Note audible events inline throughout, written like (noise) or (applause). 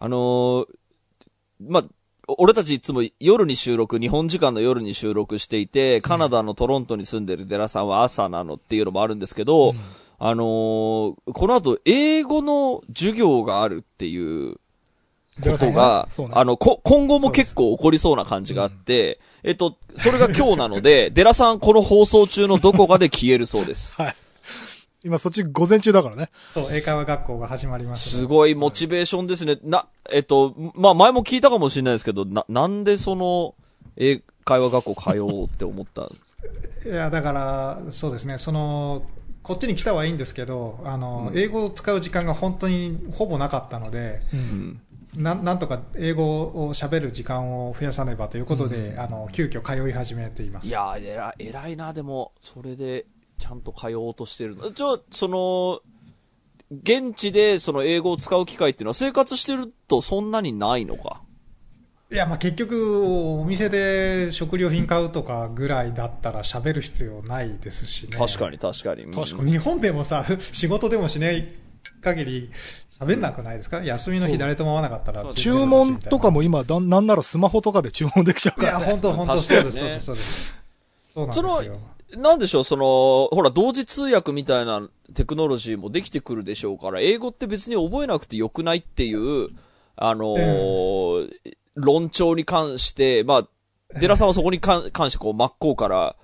あのーまあ、俺たちいつも夜に収録、日本時間の夜に収録していて、カナダのトロントに住んでるデラさんは朝なのっていうのもあるんですけど、あのーこの後、英語の授業があるっていうことが、あの、こ、今後も結構起こりそうな感じがあって、えっと、それが今日なので、デラさんこの放送中のどこかで消えるそうです。(laughs) はい。今そっち午前中だからね。そう、英会話学校が始まりますので。すごいモチベーションですね。な、えっと、まあ、前も聞いたかもしれないですけど、な、なんでその、英会話学校通おうって思ったんですか？いや、だから、そうですね、その、こっちに来たはいいんですけど、あの、英語を使う時間が本当にほぼなかったので、うん。なんなんとか英語を喋る時間を増やさねばということで、あの、急遽通い始めています。いや偉いな、でも、それで、ちゃんと通おうとしてるの？じゃあ、その、現地でその英語を使う機会っていうのは生活してるとそんなにないのか？いや、まあ結局、お店で食料品買うとかぐらいだったら喋る必要ないですしね。確かに、確かに。うん確か日本でもさ、仕事でもしない限り喋んなくないですか、休みの日誰とも会わなかったら。注文とかも今、だなんならスマホとかで注文できちゃういや、から、ね。本当本当確かにねそうです、そうです、そうです。そうなんですよ。なんでしょう、その、ほら、同時通訳みたいなテクノロジーもできてくるでしょうから、英語って別に覚えなくてよくないっていう、あのー論調に関して、まあ、デラさんはそこに関関してこう真っ向から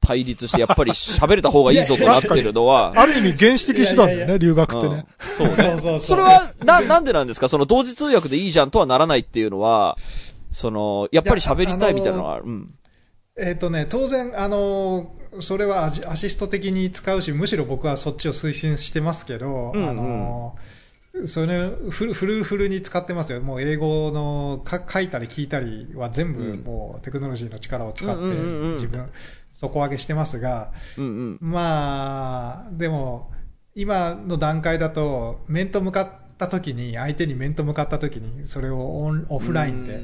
対立して、やっぱり喋れた方がいいぞとなってるのは、(laughs) ある意味原始的手段だよね、いやいやい留学ってね。うんそうね。そうそうそう。それは、な、なんでなんですか？その同時通訳でいいじゃんとはならないっていうのは、その、やっぱり喋りたいみたいなのはある。うん。えっ、とね、当然、あのーそれはアシスト的に使うし、むしろ僕はそっちを推進してますけど、うんうんあのーそれフルフルフルに使ってますよ。もう英語のか書いたり聞いたりは全部うんもうテクノロジーの力を使って自分、底上げしてますが、うんうん。まあ、でも、今の段階だと、面と向かった時に、相手に面と向かった時に、それをオンオフラインで、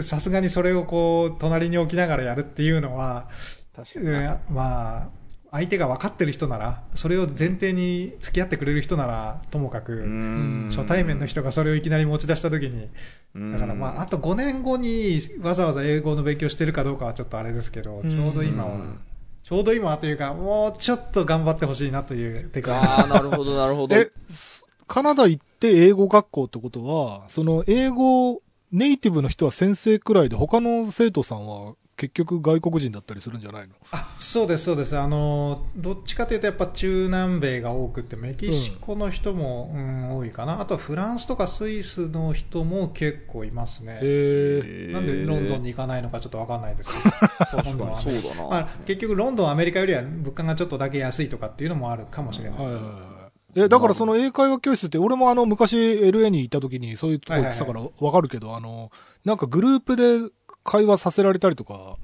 さすがにそれをこう、隣に置きながらやるっていうのは、確うんまあ、相手が分かってる人なら、それを前提に付き合ってくれる人なら、ともかく、ん。初対面の人がそれをいきなり持ち出した時に、だからまあ、あと5年後にわざわざ英語の勉強してるかどうかはちょっとあれですけど、ちょうど今は、ちょうど今はというか、もうちょっと頑張ってほしいなというああ、なるほど、なるほど。え、すカナダ行って英語学校ってことは、その英語ネイティブの人は先生くらいで、他の生徒さんは結局外国人だったりするんじゃないの？あそうです、そうです。あの、どっちかというとやっぱ中南米が多くて、メキシコの人も、うん多いかな。あとフランスとかスイスの人も結構いますね。なんでロンドンに行かないのかちょっとわかんないですけど。確かにそうだな。まあ、結局ロンドン、アメリカよりは物価がちょっとだけ安いとかっていうのもあるかもしれない。はいはいはい。え、だからその英会話教室って、俺もあの昔 LA に行った時にそういうとこ行ってたからわかるけど、あの、なんかグループで会話させられたりとか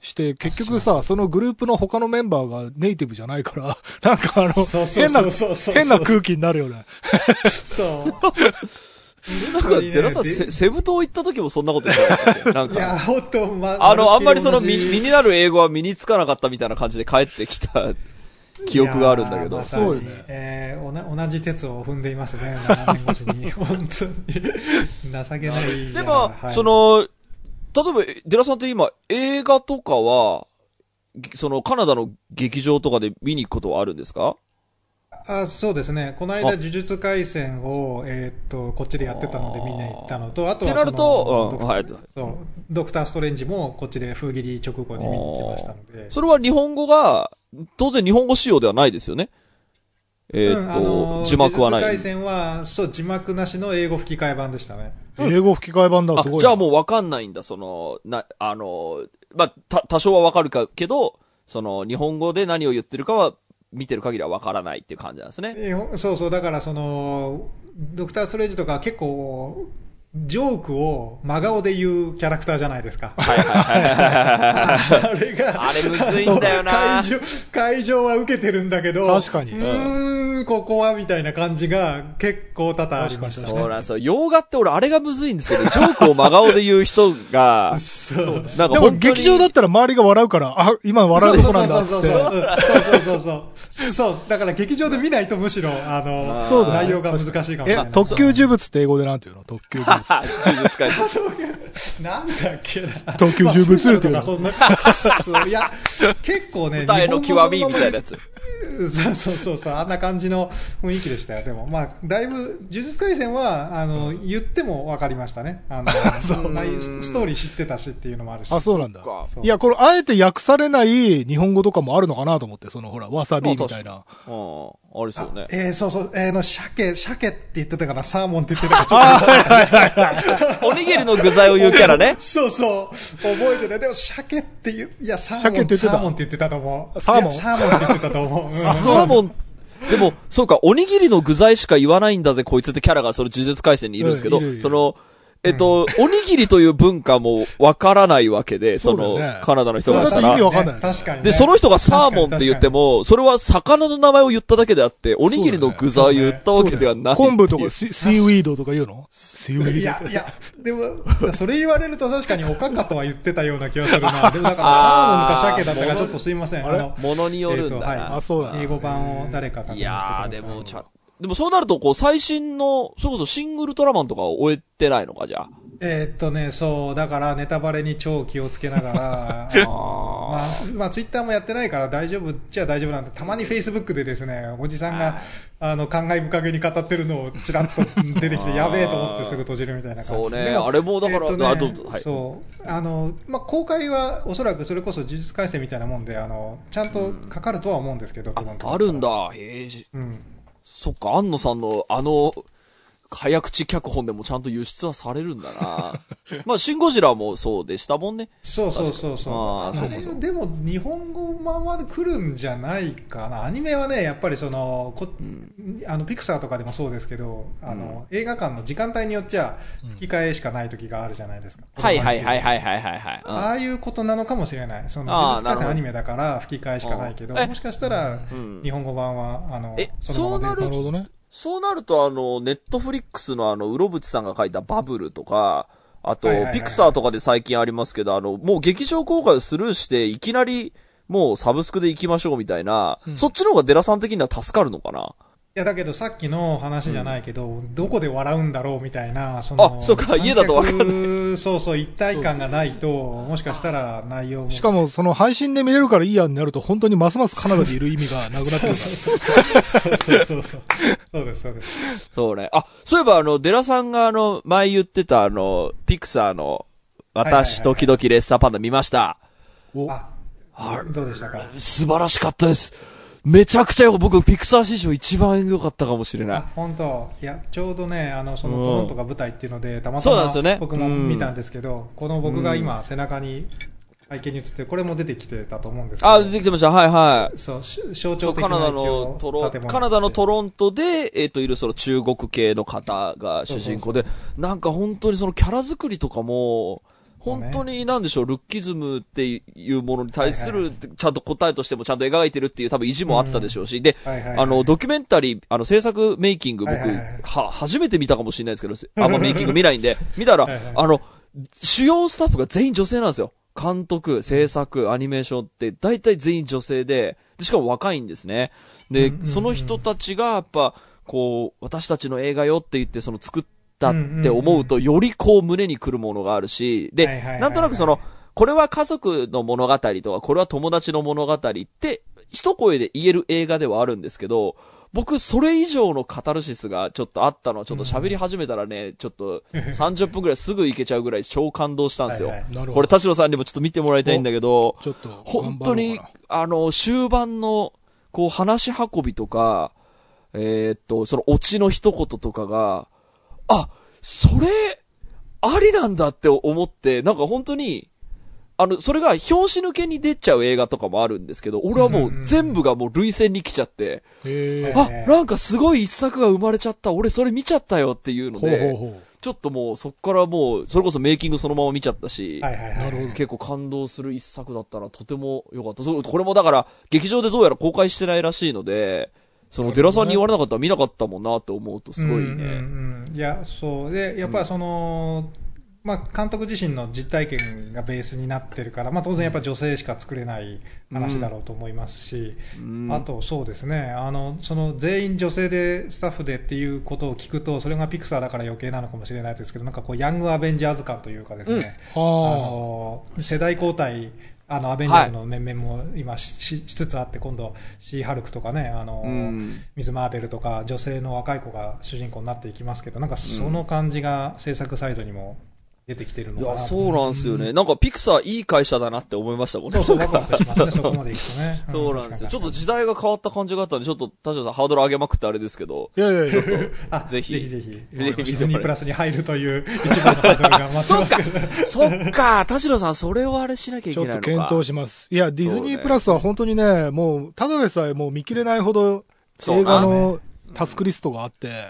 して、結局さ、そのグループの他のメンバーがネイティブじゃないから、(laughs) なんかあの、変な、変な空気になるよね。そう。なんか、デラさん、セセブ島行った時もそんなこと言ってな (laughs) んいや、か、ほんと、ま、あの、あんまりその身まるっきり同じ。身になる英語は身につかなかったみたいな感じで帰ってきた (laughs) 記憶があるんだけど。まさにそうよねえーおな同じ鉄を踏んでいますね、7年越しに。(laughs) 本当に。情けない。でも、はいそ、の、例えば、デラさんって今、映画とかは、その、カナダの劇場とかで見に行くことはあるんですか？あそうですね。この間、あ呪術廻戦を、えーっと、こっちでやってたのでみんな行ったのと、あとはってなるとそのうんはいそう、ドクター・ストレンジもこっちで封切り直後に見に行きましたので。それは日本語が、当然日本語仕様ではないですよね。えうんーっと、あのー字幕はない。呪術廻戦は、そう、字幕なしの英語吹き替え版でしたね。英語吹き替え版だ、あすごいな。じゃあもうわかんないんだ、その、な、あの、まあ、た、多少はわかるか、けど、その、日本語で何を言ってるかは、見てる限りはわからないっていう感じなんですね。そうそう、だからその、ドクター・ストレンジとか結構、ジョークを真顔で言うキャラクターじゃないですか。はいはいはい。(laughs) あれが、あれむずいんだよな (laughs) 会場、会場は受けてるんだけど、確かにうー分ここはみたいな感じが結構多々ありましたね。そうなんですよ。洋画って俺あれがむずいんですよね。ジョークを真顔で言う人が、そう。なんかでも本当に劇場だったら周りが笑うから、あ、今笑うとこなんだって。そうそうそうそうそう。だから劇場で見ないとむしろ、あの、そう内容が難しいかもしれえない。、特級呪物って英語でなんて言うの？特級呪物。(laughs) 呪術廻戦。(laughs) なんだっけな。特級呪物っていうのまあそんなそういや、結構ね、(laughs) 答えの極みみたいなやつ。そうそうそうそう、あんな感じの雰囲気でしたよ。でも、まあ、だいぶ、呪術廻戦は、あの、言っても分かりましたね。あの、(laughs) 内容ストーリー知ってたしっていうのもあるし。あ、そうなんだ。かそういや、これ、あえて訳されない日本語とかもあるのかなと思って、その、ほら、わさびみたいな。うん。ありそうね。えー、そうそう、えー、の、鮭、鮭って言ってたかな、サーモンって言ってたかちょっと。(laughs) おにぎりの具材を言うキャラね。そうそう。覚えてね。でも、鮭って言う、いや、サーモン、鮭って言ってた？サーモンって言ってたと思う。サーモン？サーモンって言ってたと思う。うんサーモン、でも、そうか、おにぎりの具材しか言わないんだぜ、こいつってキャラがその呪術廻戦にいるんですけど、うんその、えっと、おにぎりという文化もわからないわけで、そのカナダの人からしたら。わかんない確かにね。で、その人がサーモンって言っても、それは魚の名前を言っただけであって、おにぎりの具材を言ったわけではない。昆布とか (laughs) シシーウィードとか言うの？シーウィード。いや、いや、でも、それ言われると確かにおかかとは言ってたような気がするな。(laughs) でもだから、サーモンか鮭だったからちょっとすいません。あの、ものによるんだな。えーとはいあ、そうだ。英語版を誰か確認していください。やー、でも、ちゃ、でもそうなると、こう、最新の、それこそシングルトラマンとかを終えてないのか、じゃあ。えーっとね、そう、だからネタバレに超気をつけながら、(laughs) あのまあ、まあ、ツイッターもやってないから大丈夫っちゃ大丈夫なんで、たまにフェイスブックでですね、おじさんが、あの、感慨深げに語ってるのをちらっと出てきて、やべえと思ってすぐ閉じるみたいな感じそうねであれもだからえーねあどうぞはいそう、あの、まあ、公開はおそらくそれこそ呪術廻戦みたいなもんで、あの、ちゃんとかかるとは思うんですけど、基本的にあるん。だ。へえ。うん。そっか、安野さんのあの、早口脚本でもちゃんと輸出はされるんだな。(laughs) まあ、シンゴジラもそうでしたもんね。そうそうそうそう。あーあれそうかそうかでも日本語版まで来るんじゃないかな。アニメはね、やっぱりその、こあのピクサーとかでもそうですけど、あの、映画館の時間帯によっちゃ吹き替えしかない時があるじゃないですか。はいはいはいはいはいはいはい。うんああいうことなのかもしれない。その、呪術アニメだから吹き替えしかないけど、もしかしたらん日本語版は、あの、えのままそうなるなるほどね。そうなると、あの、ネットフリックスのあの、うろぶちさんが書いたバブルとか、あとピクサーとかで最近ありますけど、あの、もう劇場公開をスルーして、いきなり、もうサブスクで行きましょうみたいな、そっちの方がデラさん的には助かるのかな？いや、だけどさっきの話じゃないけど、どこで笑うんだろうみたいな、その、あそうか家だとわかんないない。そうそう、一体感がないと、もしかしたら内容も。しかも、その配信で見れるからいいやになると、本当にますますカナダにいる意味がなくなってくるから。そうそうそうそうそうそう。そうです、そうです。そうね。あ、そういえばあの、デラさんがあの、前言ってたあの、ピクサーの、私時々レッサーパンダ見ました。おあ、どうでしたか？素晴らしかったです。めちゃくちゃよ、僕、ピクサー史上一番良かったかもしれないあ。、本当いや、ちょうどね、あの、そのうんトロントが舞台っていうので、たまたま僕も見たんですけど、この僕が今背中に背景に映ってる、これも出てきてたと思うんですけど。あ、出てきてました。はいはい。そう、し象そう、徴的なカナダのトロ、建物カナダのトロントで、えっ、と、いるその中国系の方が主人公で、なんか本当にそのキャラ作りとかも、本当になんでしょう、ルッキズムっていうものに対すはいる、ちゃんと答えとしてもちゃんと描いてるっていう多分意地もあったでしょうし、で、あの、ドキュメンタリー、あの、制作メイキング僕、は初めて見たかもしれないですけど、あんまメイキング見ないんで、(laughs) 見たら、あの、主要スタッフが全員女性なんですよ。監督、制作、アニメーションって大体全員女性で、でしかも若いんですね。で、その人たちがやっぱ、こう、私たちの映画よって言ってその作ったって思うと、よりこう胸に来るものがあるし、でなんとなくその、これは家族の物語とか、これは友達の物語って、一声で言える映画ではあるんですけど、僕、それ以上のカタルシスがちょっとあったのは、ちょっと喋り始めたらね、ちょっと30分くらいすぐ行けちゃうぐらい超感動したんですよ。これ、田代さんにもちょっと見てもらいたいんだけど、ちょっと、本当にあの、終盤の、こう、話し運びとか、えーっと、そのオチの一言とかが、あ、それ、ありなんだって思って、なんか本当に、あの、それが表紙抜けに出ちゃう映画とかもあるんですけど、俺はもう全部がもう類線に来ちゃって、あえ、なんかすごい一作が生まれちゃった、俺それ見ちゃったよっていうのほうほうで、ほちょっともうそっからもう、それこそメイキングそのまま見ちゃったし、はいはいはい。なるほど結構感動する一作だったな、とても良かった。これもだから、劇場でどうやら公開してないらしいので、その寺さんに言われなかったら見なかったもんなって思うとすごいね。うんうんうん。いや、そう。で、やっぱりその、まあ、監督自身の実体験がベースになってるから、まあ、当然やっぱ女性しか作れない話だろうと思いますし、うん。あとそうですね、あの、その全員女性でスタッフでっていうことを聞くと、それがピクサーだから余計なのかもしれないですけど、なんかこう、ヤングアベンジャーズ感というかですね、あ。はの、世代交代、あの、アベンジャーズの面々も今し,つつあって、今度、シー・ハルクとかね、あの、うん。ミズ・マーベルとか女性の若い子が主人公になっていきますけどなんかその感じが制作サイドにも出てきてるのかないや、そうなんですよね。なんかピクサーいい会社だなって思いましたもんね。そうそうワクワクしますねそこまでいくとね (laughs) そうなんですよ。ちょっと時時代が変わった感じがあったんで、ちょっと田代さんハードル上げまくってあれですけど、い。いやいやいや。あぜひぜひぜひディズニープラスに入るという一番のハードルが待ちますけど (laughs) そっか、田代さんそれをあれしなきゃいちょっけないのか。と検討します。いや、ディズニープラスは本当にね、もう、ただでさえもう見切れないほど映画のタスクリストがあって、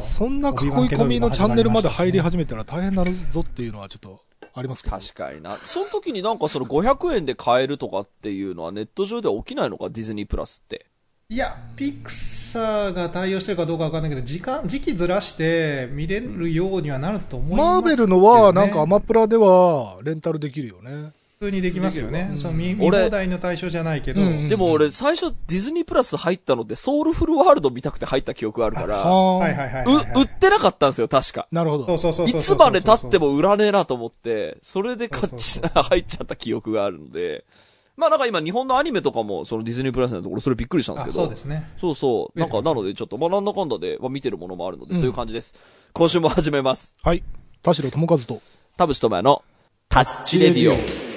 そんな囲い込みのチャンネルまで入り始めたら大変になるぞっていうのはちょっとありますけど。確かにな。その時になんかその500円で買えるとかっていうのはネット上では起きないのか、ディズニープラスって。いやピクサーが対応してるかどうかわかんないけど時間時期ずらして見れるようにはなると思いますけど、ね、マーベルのは、なんかアマプラではレンタルできるよね。普通にできますよね、うんその見見俺放題の対象じゃないけど、うんでも俺最初ディズニープラス入ったのってソウルフルワールド見たくて入った記憶があるから、ははいはいはいう、はい、はい売ってなかったんですよ、確か。なるほど。そうそうそういつまで経っても売らねえなと思って、それで買っそうちそう入っちゃった記憶があるので、まあなんか今日本のアニメとかもそのディズニープラスのところそれびっくりしたんですあけど、そうですねそうそう。なんか、なので、ちょっと、まあ、なんだかんだで、まあ、見てるものもあるので、うんという感じです。今週も始めます。はい。田代智和と。田淵智也の、タッチレディオ。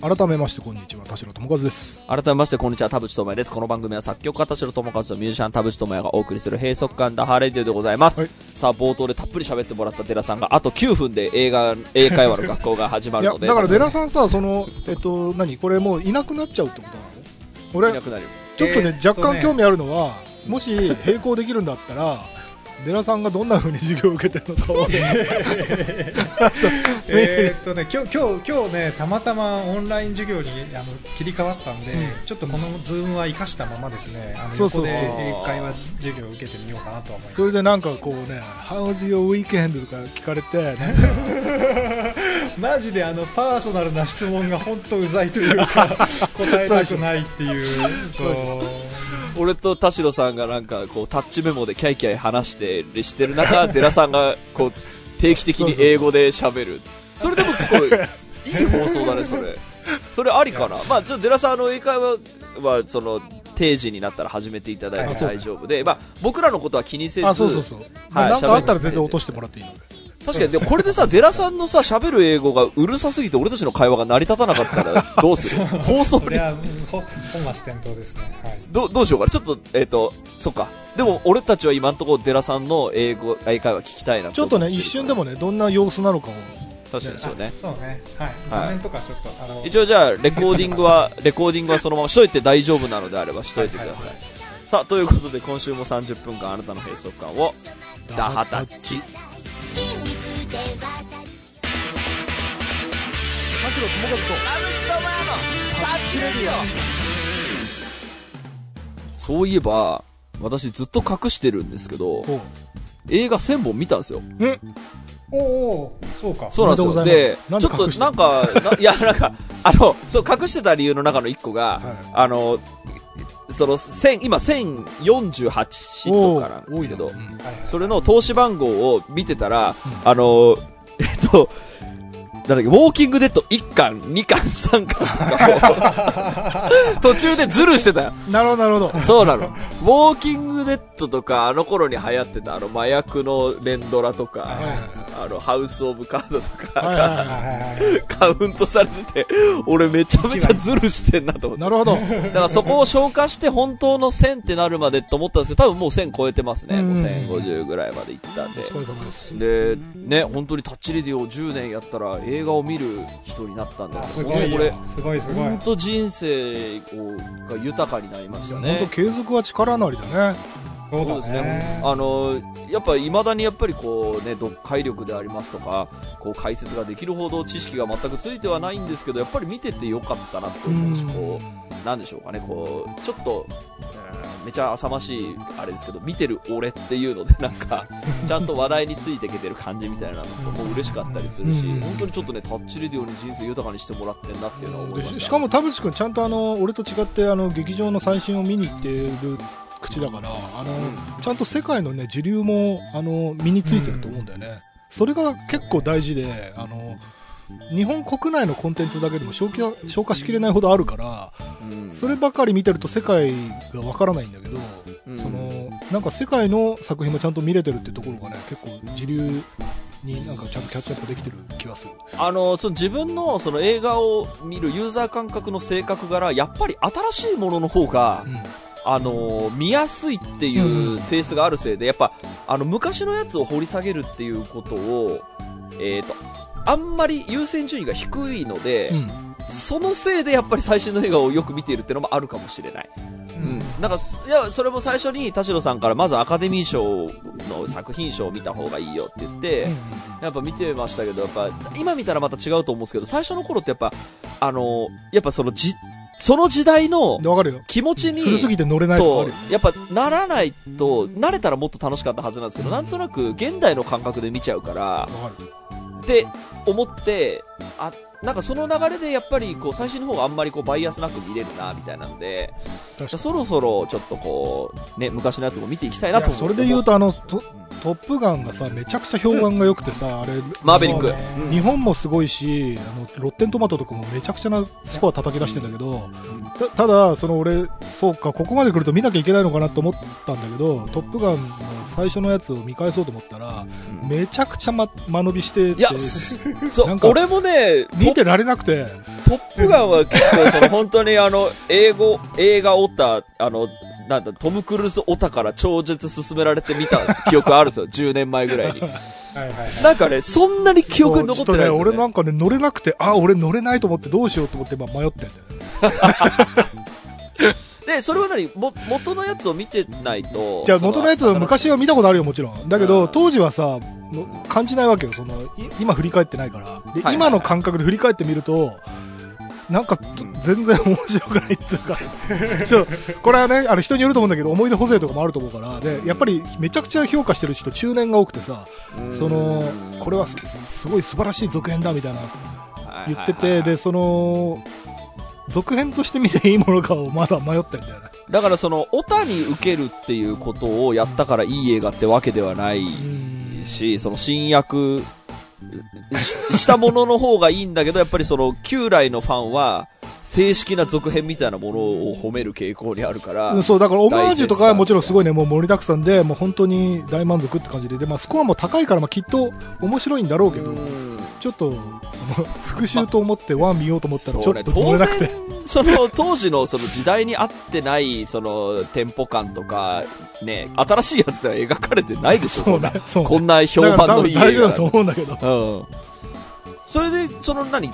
改めまして、こんにちは。田代智和です。改めまして、こんにちは、田淵智也です。この番組は作曲家田代智和とミュージシャン田淵智也がお送りする閉塞感ダハレディオでございます。はいさあ、冒頭でたっぷり喋ってもらった寺さんが、あと9分で映画、英会話の学校が始まるので。だから、デラさんさ、その、えっと、何？これもういなくなっちゃうってことなの？俺いな、くなるよ。ちょっとね、えーっとね若干興味あるのは、もし並行できるんだったら、デラさんがどんな風に授業を受けてるのか (laughs) えーっとね今日今日今日ねたまたまオンライン授業にあの切り替わったんで、うん。ちょっとこのズームは生かしたままですね。あの横で英会話授業を受けてみようかなとは思います。それでなんかこうね、How's your weekend? とか聞かれて、なんかマジであのパーソナルな質問が本当うざいというか答えたくないっていう。そう俺と田代さんがなんか、こう、タッチメモでキャイキャイ話して、してる中、(laughs) デラさんが、こう、定期的に英語で喋る。それでも結構、いい放送だね、それ。それありかなまあ、ちょっとデラさん、あの、英会話は、その、定時になったら始めていただいてはい大丈夫で、まあ、僕らのことは気にせず、あ、そうそうそう。まあはいなんかあったら全然落としてもらっていいので。確かに、でもこれでさ、デラさんのさ、喋る英語がうるさすぎて俺たちの会話が成り立たなかったら、(laughs) どうする？放送に、それはほ本末転倒ですねはいどう、どうしようかな？ちょっと、えっ、と、そっか。でも、俺たちは今んところデラさんの英語、英会話聞きたいなちょっとね、一瞬でも。もね、どんな様子なのかを。確かにそうね。そうねはいはい画面とかちょっとあの一応じゃあ、レコーディングは、(laughs) レコーディングはそのまましといて大丈夫なのであればしといてください。はいさあ、ということで今週も30分間あなたの閉塞感を、ダハタッチ。田代智和そういえば、私ずっと隠してるんですけど、と。映画1000本見たんですよ。おおそうか。そうなんですよ。でちょっとなんか、ないや、なんか、あの、そう、隠してた理由の中の一個が、はい。あの、その、千、今、1048とかなんですけど、う。ん。はいはい。それの投資番号を見てたら、あの、えっと、なんだっけ、ウォーキングデッド1巻、2巻、3巻とかを、(laughs) 途中でズルしてたよ。なるほど、なるほど。そうなの。ウォーキングデッドとか、あの頃に流行ってた、あの、麻薬の連ドラとか、あの、ハウス・オブ・カードとか、はいはいはいはいはいはい (laughs) カウントされてて、俺めちゃめちゃズルしてんなと思って。なるほど。だからそこを消化して本当の1000ってなるまでと思ったんですけど、多分もう1000超えてますね。うんもう1050ぐらいまでいったんで。でね、本当にタッチレディを10年やったら映画を見る人になったんだあす本当これすごいすごい本当人生をが豊かになりました本ね当。継続は力なりだね。そうですね。あの、やっぱ未だにやっぱりこうね、読解力でありますとか、こう解説ができるほど知識が全くついてはないんですけど、やっぱり見ててよかったなって思うし、こう、なんでしょうかね、こう、ちょっと、めちゃ浅ましいあれですけど、見てる俺っていうのでなんか、(laughs) ちゃんと話題についていけてる感じみたいなのも嬉しかったりするし、本当にちょっとね、タッチレディオに人生豊かにしてもらってんなっていうのは思いました。しかも田淵君ちゃんとあの、俺と違ってあの、劇場の最新を見に行ってる口だから、あの、ちゃんと世界のね、時流も、あの、身についてると思うんだよね。それが結構大事で、あの、日本国内のコンテンツだけでも消化消化しきれないほどあるから、うん、そればかり見てると世界がわからないんだけど、うん、そのなんか世界の作品もちゃんと見れてるっていうところがね結構時流になんかちゃんとキャッチアップできてる気がする。あのその自分のその映画を見るユーザー感覚の性格柄やっぱり新しいものの方が、うんあの見やすいっていう性質があるせいで、やっぱ、あの、昔のやつを掘り下げるっていうことを、えっ、ー、と、あんまり優先順位が低いので、うん、そのせいでやっぱり最新の映画をよく見ているっていうのもあるかもしれない。うん。なんか、いや、それも最初に田代さんからまずアカデミー賞の作品賞を見た方がいいよって言って、やっぱ見てましたけど、やっぱ、今見たらまた違うと思うんですけど、最初の頃ってやっぱ、あの、やっぱそのじ、その時代の気持ちに、古すぎて乗れないそう、やっぱならないと、慣れたらもっと楽しかったはずなんですけど、なんとなく現代の感覚で見ちゃうから、で、思って、あ、なんかその流れでやっぱりこう最新の方があんまりこうバイアスなく見れるな、みたいなんで、そろそろちょっとこう、ね、昔のやつも見ていきたいなとそれで言うとあの、トトップガンがさ、めちゃくちゃ評判が良くてさ、あれ、マーベリック、日本もすごいし、あの、ロッテントマトとかもめちゃくちゃなスコア叩き出してんだけど、たただ、その俺、そうか、ここまで来ると見なきゃいけないのかなと思ったんだけど、トップガンの最初のやつを見返そうと思ったら、めちゃくちゃ、ま、間延びしてて、いや、(laughs) そう、俺もね、見てられなくて。トップガンは結構、その、本当にあの、英語、映画オタ、あの、なんだ、トム・クルーズオタから超絶進められてみた記憶あるんですよ。(laughs) 10年前ぐらいに。はいはいはい、なんかね、そんなに記憶残ってないですよ、ね、ね。俺なんかね、乗れなくて、あ、俺乗れないと思ってどうしようと思って、まあ、迷ってんだよね。(laughs) で、それは何？も、元のやつを見てないと。じゃあ元のやつを昔は見たことあるよ、もちろん。だけど、当時はさ、感じないわけよ。その、今振り返ってないから。で、はいはいはい、今の感覚で振り返ってみると、なんか、全然面白くないっていうか (laughs) ちょこれはね、あの人によると思うんだけど、思い出補正とかもあると思うから、で、やっぱりめちゃくちゃ評価してる人、中年が多くてさ、その、これはすごい素晴らしい続編だみたいな言ってて、で、その、続編として見ていいものかをまだ迷ってんだよね。だからその、オタに受けるっていうことをやったからいい映画ってわけではないし、その新薬したものの方がいいんだけど、やっぱりその、旧来のファンは、正式な続編みたいなものを褒める傾向にあるから。そう、だからオマージュとかはもちろんすごいね、もう盛りだくさんで、もう本当に大満足って感じで、で、まあスコアも高いから、まあきっと面白いんだろうけど、ちょっと、その、復習と思ってワン見ようと思ったらちょっと乗れなくて。その、当時のその時代に合ってない、その、テンポ感とか、ね、新しいやつでは描かれてないですよ、そんな。こんな評判のいい映画。だと思うんだけど。うん。それで、その何、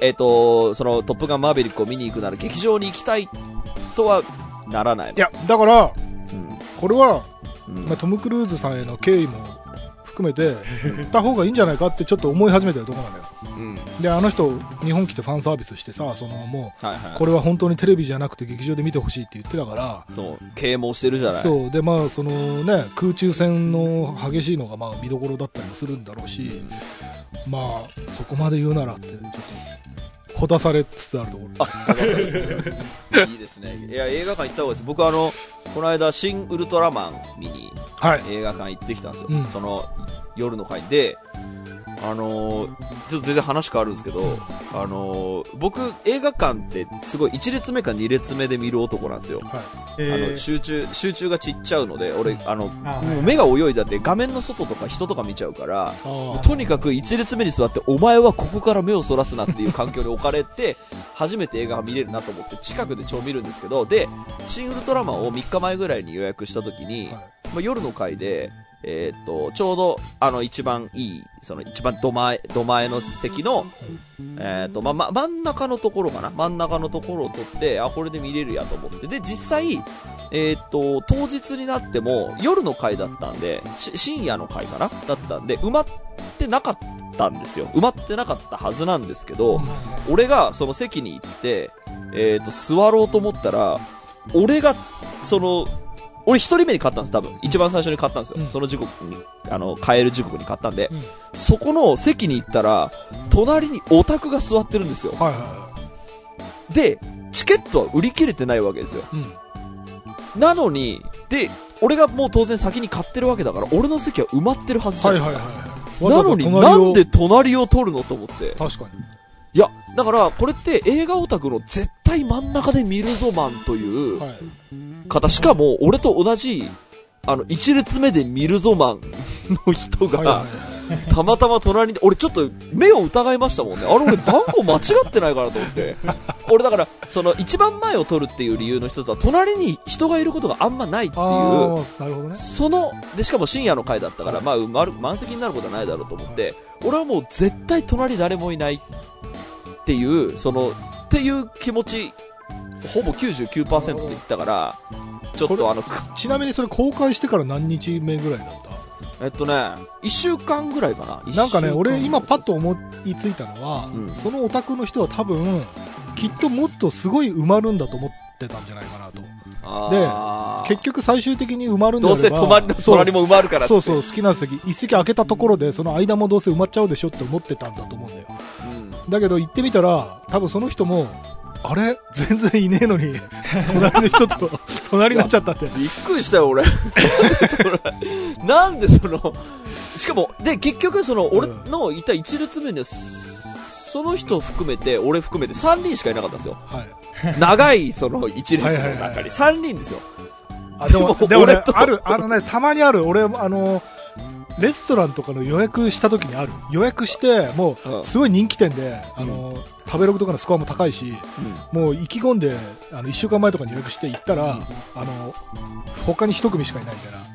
えっ、ー、と、そのトップガンマーベリックを見に行くなら劇場に行きたいとはならないいや、だから、うん、これは、うん、まあ、トム・クルーズさんへの敬意も含めて、行った方がいいんじゃないかってちょっと思い始めてるところなのよ。うん、で、あの人、日本来てファンサービスしてさ、そのもう、はいはい、これは本当にテレビじゃなくて劇場で見てほしいって言ってたから、啓蒙してるじゃない。そう、で、まあ、そのね、空中戦の激しいのがまあ見どころだったりもするんだろうし、まあ、そこまで言うならって、ちょっと。ほだされつつあるところ。あ、ですいいですね。いや、映画館行った方がいいです。僕あの、この間、新ウルトラマン見に、映画館行ってきたんですよ。はい、その、夜の回で、あのー、ちょっと全然話変わるんですけど、あのー、僕、映画館ってすごい1列目か2列目で見る男なんですよ。はい、あの集中、集中が散っちゃうので、俺、あの、もう目が泳いだって画面の外とか人とか見ちゃうから、とにかく1列目に座って、お前はここから目をそらすなっていう環境に置かれて、初めて映画が見れるなと思って近くで超見るんですけど、で、シン・ウルトラマンを3日前ぐらいに予約した時に、はい、まあ、夜の回で、えー、と、ちょうど、あの、一番いい、その一番土前、土前の席の、えー、と、ま、ま、真ん中のところかな？真ん中のところを取って、あ、これで見れるやと思って。で、実際、えっ、と、当日になっても夜の回だったんで、深夜の回かな？だったんで、埋まってなかったんですよ。埋まってなかったはずなんですけど、俺がその席に行って、えっ、と、座ろうと思ったら、俺が、その、俺一人目に買ったんです、多分。一番最初に買ったんですよ。うんその時刻に、あの、買える時刻に買ったんで、うんそこの席に行ったら、隣にオタクが座ってるんですよ。はいはで、チケットは売り切れてないわけですよ。いはい。なのに、で、俺がもう当然先に買ってるわけだから、俺の席は埋まってるはずじゃはないいですか。はいはいはい。なのに、なんで隣を取るのと思って。確かに。いや、だから、これって映画オタクの絶対真ん中で見るぞマンというはい。方、しかも、俺と同じ、あの、一列目で見るぞマンの人が、たまたま隣に、俺ちょっと目を疑いましたもんね。あれ俺番号間違ってないかなと思って。(laughs) 俺だから、その一番前を取るっていう理由の一つは、隣に人がいることがあんまないっていう、ね。その、で、しかも深夜の回だったから、まあ、満席になることはないだろうと思って、俺はもう絶対隣誰もいないっていう、その、っていう気持ち、ほぼ99%で言ったから、ちょっとあの、くちなみにそれ公開してから何日目ぐらいだったえっとね、一週間ぐらいかな。一なんかね、俺今パッと思いついたのは、うん。そのオタクの人は多分、きっともっとすごい埋まるんだと思ってたんじゃないかなと。あー。結局最終的に埋まるんだどうせ隣の隣も埋まるからそうそう、好きな席、一席空けたところで、その間もどうせ埋まっちゃうでしょって思ってたんだと思うんだよ。うん。だけど行ってみたら、多分その人も、あれ？全然いねえのに、隣の人と隣になっちゃったって。びっくりしたよ、俺。(laughs) なんでその、しかも、で、結局その、俺のいた一列目には、その人含めて、俺含めて3人しかいなかったんですよ。はい。長い、その一列の中に3人ですよ。あ、でも、でもね俺、とある、あのね、たまにある。俺、あの、レストランとかの予約した時にある。予約して、もうんう、すごい人気店で、あの、食べログとかのスコアも高いし、もう意気込んで、あの、一週間前とかに予約して行ったら、あの、他に一組しかいないみたいな。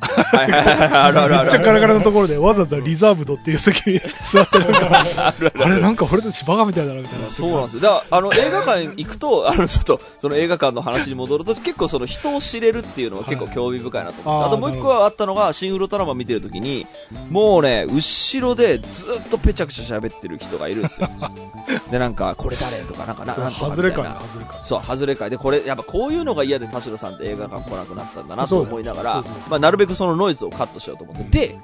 めっちゃガラガラのところで、わざわざリザーブドっていう席に (laughs) 座ってるから、あれ、なんか俺たちバカみたいだな、みたいな。そうなんですよ。だから、あの、映画館行くと、(laughs) あの、ちょっと、その映画館の話に戻ると、結構その人を知れるっていうのは結構興味深いなと思って。はいあともう一個はあったのが、シン・ウルトラマン見てるときに、もうね、後ろでずっとぺちゃくちゃ喋ってる人がいるんですよ。(laughs) で、なんか、これ誰とか、なんか、ななんとかみたいな。外れかい、外れかい。そう、外れ会で、これ、やっぱこういうのが嫌で田代さんって映画館来なくなったんだなと思いながらまあ、なるべくそのノイズをカットしようと思って。で、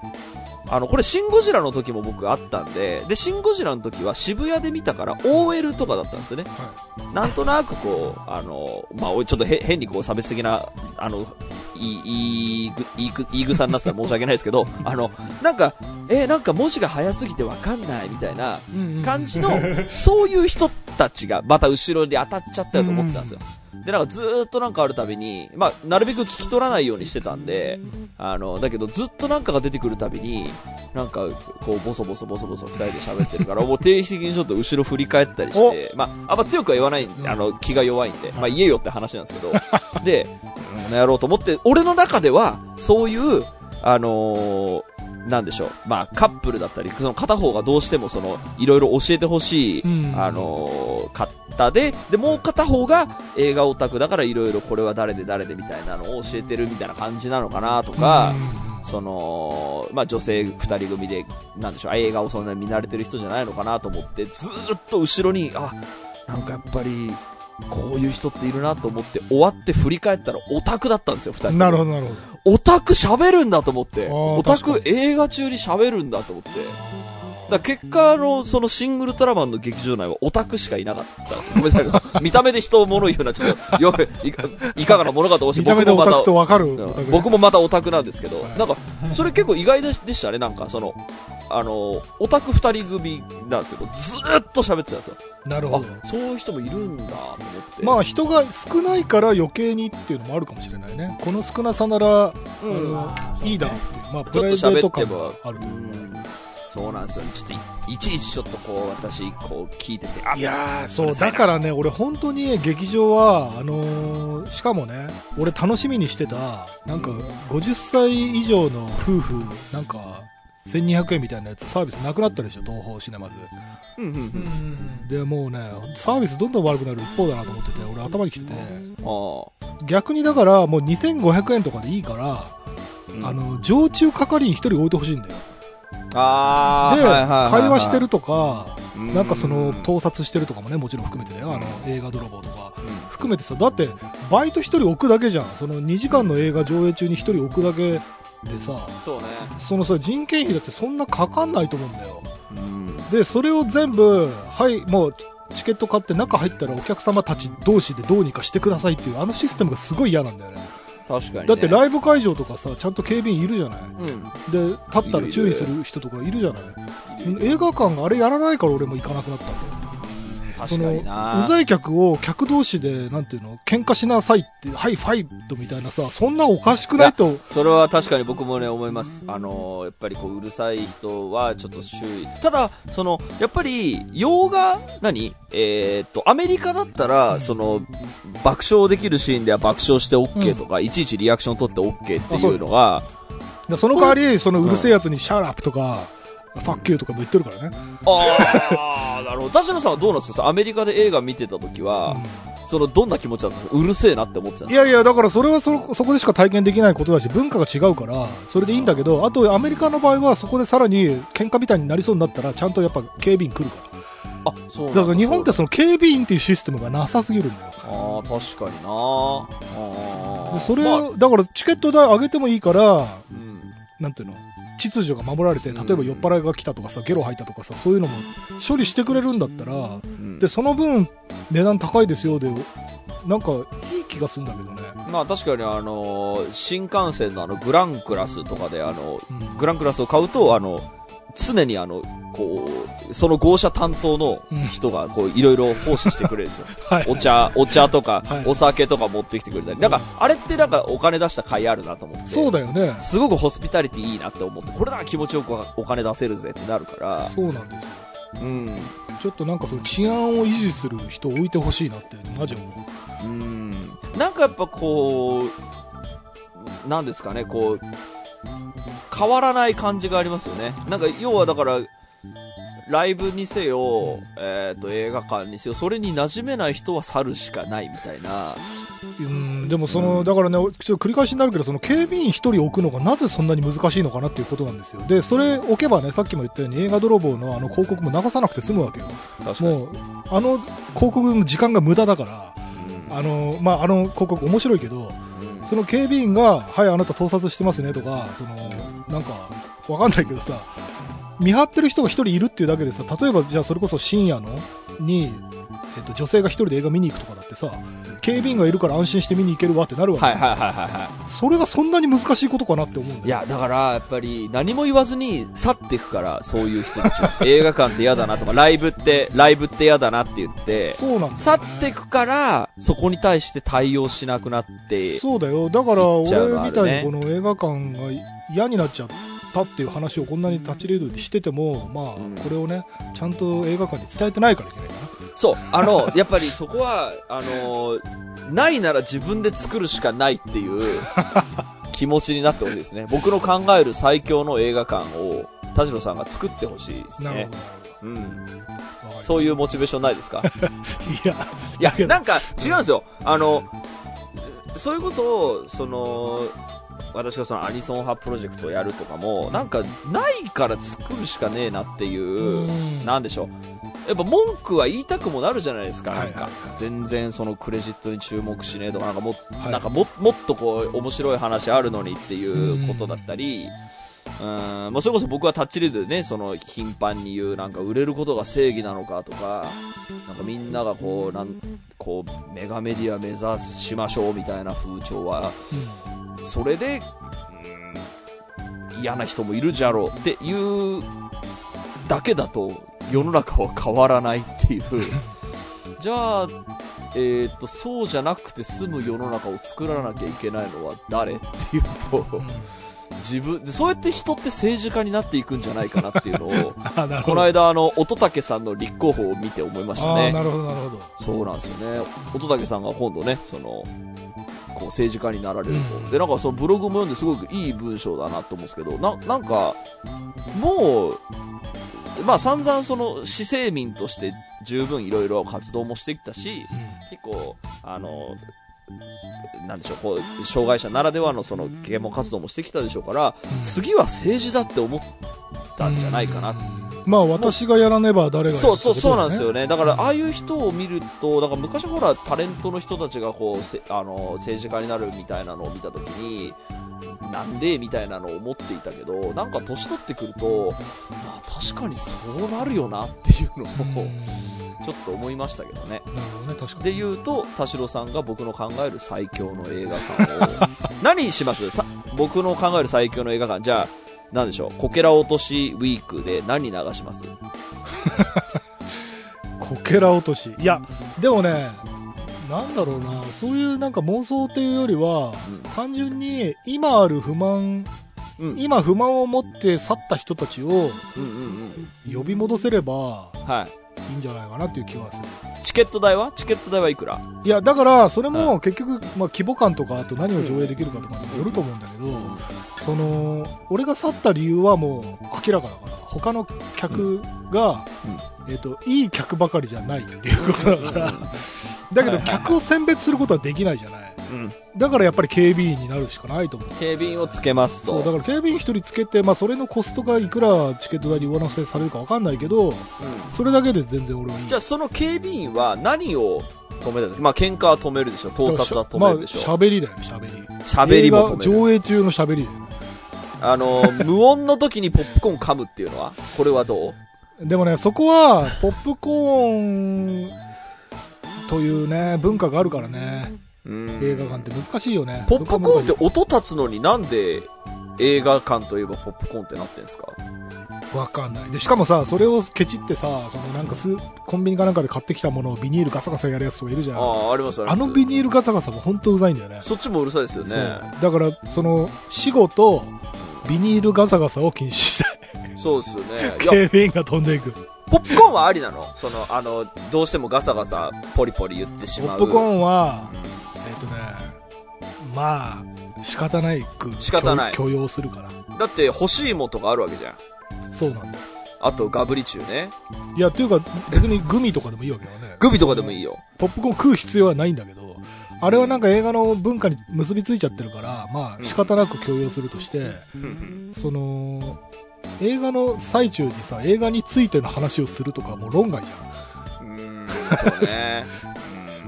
あの、これ、シン・ゴジラの時も僕あったんで、で、シン・ゴジラの時は渋谷で見たから OL とかだったんですよね。なんとなくこう、あの、まあ、ちょっとへ変にこう差別的な、あの、いい、いいぐ、いいぐ、いいぐさになってたら申し訳ないですけど、(laughs) あの、なんか、えーなんか文字が早すぎてわかんないみたいな感じの、そういう人たちがまた後ろに当たっちゃったよと思ってたんですよ。で、なんかずーっとなんかあるたびに、まあ、なるべく聞き取らないようにしてたんで、あの、だけどずっとなんかが出てくるたびに、なんか、こう、ボソボソボソボソ二人で喋ってるから、もう定期的にちょっと後ろ振り返ったりして、まあ、あんま強くは言わない、あの、気が弱いんで、まあ、言えよって話なんですけど、で、この野郎と思って、俺の中では、そういう、あのーなんでしょう。まあ、カップルだったり、その片方がどうしてもその、いろいろ教えてほしい、うんあのー方で、で、もう片方が映画オタクだからいろいろこれは誰で誰でみたいなのを教えてるみたいな感じなのかなとか、その、まあ女性二人組で、なんでしょう、映画をそんなに見慣れてる人じゃないのかなと思って、ずーっと後ろに、あ、なんかやっぱり、こういう人っているなと思って、終わって振り返ったらオタクだったんですよ、二人なるほど、なるほど。オタク喋るんだと思って、オタク映画中に喋るんだと思って、だ結果、あの、そのシングルトラマンの劇場内はオタクしかいなかったんですよ。ごめんなさい。(laughs) 見た目で人を物言うのはちょっと、よいかいかがなものかと思うし、見た目でオタクとわかるうん。オタク僕もまたオタクなんですけど、なんか、それ結構意外ででしたね、なんか、その、あの、オタク二人組なんですけど、ずーっと喋ってたんですよ。あなるほど。、そういう人もいるんだ、と思って。まあ人が少ないから余計にっていうのもあるかもしれないね。この少なさなら、うんいいだろうっていう。まあプライベート喋っても感がある。うんそうなんですよね。ちょっとい、いちいちちょっとこう、私、こう、聞いてて、あいやー、そう、だからね、俺本当に劇場は、あのーしかもね、俺楽しみにしてた、なんか、50歳以上の夫婦、なんか、1200円みたいなやつ、サービスなくなったでしょ、東宝シネマズ。うんうんう。うんんで、もうね、サービスどんどん悪くなる一方だなと思ってて、俺頭にきてて、あ逆にだからもう2500円とかでいいから、うんあの、常駐係員一人置いてほしいんだよ。あーで、はいはいはいはい会話してるとか、うんなんかその、盗撮してるとかもね、もちろん含めて。あの、映画泥棒とか。うん含めてさ、だって、バイト一人置くだけじゃん。その2時間の映画上映中に一人置くだけでさ、そうね。そのさ、人件費だってそんなかかんないと思うんだよ。うん。で、それを全部、はい、もう、チケット買って中入ったらお客様たち同士でどうにかしてくださいっていうあのシステムがすごい嫌なんだよね。確かに、ね。だってライブ会場とかさ、ちゃんと警備員いるじゃない。うん。で、立ったら注意する人とかいるじゃない。映画館があれやらないから俺も行かなくなったんだよ。その、うざい客を客同士で、なんていうの、喧嘩しなさいって、はい、ファイトみたいなさ、そんなおかしくないと、それは確かに僕もね、思います。あのーやっぱりこう、うるさい人はちょっと注意。ただ、その、やっぱり、洋画、何？えーっと、アメリカだったら、その、爆笑できるシーンでは爆笑して OK とか、いちいちリアクション取って OK っていうのが、でその代わり、そのうるせえやつにシャーラップとか、ファッキューとかも言ってるからね。あー、なるほど。田代さんはどうなんですか？アメリカで映画見てた時は、その、どんな気持ちなんですか？うるせえなって思ってたいやいや、だからそれはそ、そこでしか体験できないことだし、文化が違うから、それでいいんだけど、あとアメリカの場合は、そこでさらに喧嘩みたいになりそうになったら、ちゃんとやっぱ警備員来るから。かあ、そうだ。だから日本ってその警備員っていうシステムがなさすぎるんだ。よ。ああ、確かにな。あそれ、まあ。だからチケット代上げてもいいから、うん。なんていうの？秩序が守られて、例えば酔っ払いが来たとかさ、ゲロ吐いたとかさ、そういうのも処理してくれるんだったら、うん。で、その分、値段高いですよ、で、なんか、いい気がするんだけどね。まあ確かにあのー新幹線のあのグランクラスとかであの、うん。グランクラスを買うとあの、常にあの、こう、その号車担当の人がこういろいろ奉仕してくれるんですよ。(laughs) はい。お茶、お茶とかはい、お酒とか持ってきてくれたり。なんか、あれってなんかお金出した甲斐あるなと思って。そうだよね。すごくホスピタリティいいなって思って、これなら気持ちよくお金出せるぜってなるから、そうなんですよ。うん。ちょっとなんかその治安を維持する人を置いてほしいなって、マジ思う。うん。なんかやっぱこう、なんですかね、こう、変わらない感じがありますよね。なんか、要はだから、ライブにせよ、えっ、と、映画館にせよ、それに馴染めない人は去るしかないみたいな。うん、でもその、だからね、ちょっと繰り返しになるけど、その警備員一人置くのがなぜそんなに難しいのかなっていうことなんですよ。で、それ置けばね、さっきも言ったように映画泥棒のあの広告も流さなくて済むわけよ。もう、あの広告の時間が無駄だから、うんあの、まあ、あの広告面白いけど、うんその警備員が、はい、あなた盗撮してますねとか、その、なんか、わかんないけどさ、見張ってる人が一人いるっていうだけでさ、例えばじゃあそれこそ深夜の、に、えっと、女性が一人で映画見に行くとかだってさ、警備員がいるから安心して見に行けるわってなるわけ、はいはいはいはいはそれがそんなに難しいことかなって思うんだよ。い。いや、だから、やっぱり、何も言わずに去っていくから、そういう人たちは。(laughs) 映画館って嫌だなとか、ライブって、ライブって嫌だなって言って、そうなんだ去よ、っていくから、そこに対して対応しなくなって、そうだよ。だから、俺みたいにこの映画館が嫌になっちゃったっていう話をこんなにタッチレードでしてても、まあ、うんこれをね、ちゃんと映画館に伝えてないからいけないかな。そう、あの、(laughs) やっぱりそこは、あのないなら自分で作るしかないっていう (laughs) 気持ちになってほしいですね。僕の考える最強の映画館を、田代さんが作ってほしいですね。うん。そういうモチベーションないですか？(laughs) いや、いやなんか違うんですよ。あの、それこそ、その、私がそのアニソン派プロジェクトをやるとかも、なんかないから作るしかねえなっていう、うん。なんでしょう。やっぱ文句は言いたくもなるじゃないですか、なんか。全然そのクレジットに注目しねえとか、なんかも、はい。なんかも、もっとこう、面白い話あるのにっていうことだったり、うん、まあ、それこそ僕はタッチリードでね、その頻繁に言う、なんか売れることが正義なのかとか、なんかみんながこう、なん、こう、メガメディア目指しましょうみたいな風潮は、それで、うん、嫌な人もいるじゃろうっていうだけだと、世の中は変わらないっていう。(laughs) じゃあ、えっ、と、そうじゃなくて済む世の中を作らなきゃいけないのは誰っていうと、うん自分、そうやって人って政治家になっていくんじゃないかなっていうのを。(laughs) この間、あの、乙武さんの立候補を見て思いましたね。なるほど、なるほど。そうなんですよね。乙武さんが今度ね、その、こう政治家になられると。うんで、なんかそのブログも読んですごくいい文章だなと思うんですけど、な、なんか、もう、まあ散々その、市政民として十分いろいろ活動もしてきたし、結構、あの、なんでしょう、こう、障害者ならではのその啓蒙活動もしてきたでしょうから、次は政治だって思ったんじゃないかな。まあ私がやらねば誰がやるそうそうそうなんですよ。よね。だから、ああいう人を見ると、だから昔ほら、タレントの人たちがこう、せあの、政治家になるみたいなのを見たときに、なんでみたいなのを思っていたけど、なんか年取ってくると、まあ確かにそうなるよなっていうのうんを、ちょっと思いましたけどね。なるほどね、確かに。で言うと、田代さんが僕の考える最強の映画館を、(laughs) 何します？さ僕の考える最強の映画館、じゃあ、なんでしょう、こけら落としウィークで何流します？(laughs) こけら落とし。いや、でもね、なんだろうな、そういうなんか妄想っていうよりは、単純に今ある不満、うん。今不満を持って去った人たちをうんうんうん。呼び戻せればはい。いいんじゃないかなっていう気はする。チケット代は？チケット代はいくら？いや、だから、それも結局、まあ、規模感とか、あと何を上映できるかとかにもよると思うんだけど、その、俺が去った理由はもう明らかだから、他の客が、えっ、と、いい客ばかりじゃないっていうことだから、だけど客を選別することはできないじゃない。うん。だからやっぱり警備員になるしかないと思う。警備員をつけますそう、と。だから警備員一人つけて、まあそれのコストがいくらチケット代に上乗せされるかわかんないけど、うんそれだけで全然俺はいい。じゃあその警備員は何を止めたんですか？まあ喧嘩は止めるでしょ盗撮は止めるでしょまあ喋りだよ、喋り。喋りも止める。上映中の喋りだよね。あの、(laughs) 無音の時にポップコーン噛むっていうのは？これはどう？でもね、そこは、ポップコーンというね、文化があるからね、うん映画館って難しいよね。ポップコーンって音立つのになんで映画館といえばポップコーンってなってんですか？はわかんない。で、しかもさ、それをケチってさ、そのなんかスコンビニかなんかで買ってきたものをビニールガサガサやるやつとかいるじゃん。あああ、ありますあります。のビニールガサガサも本当うざいんだよね。そっちもうるさいですよね。だから、その、死後と、ビニールガサガサを禁止したい。そうですよね。警備員が飛んでいく。ポップコーンはありなの？その、あの、どうしてもガサガサ、ポリポリ言ってしまう。ポップコーンは、まあ、仕方ないく仕方ない許許容するから。だって、欲しいもんとかあるわけじゃん。そうなんだよ。あと、ガブリチュウね。いや、っていうか、別にグミとかでもいいわけよね。グビとかでもいいよ。ポップコーン食う必要はないんだけど、あれはなんか映画の文化に結びついちゃってるから、まあ仕方なく強要するとして、その、映画の最中にさ、映画についての話をするとかもう論外じゃん。うーん、そうね。(laughs)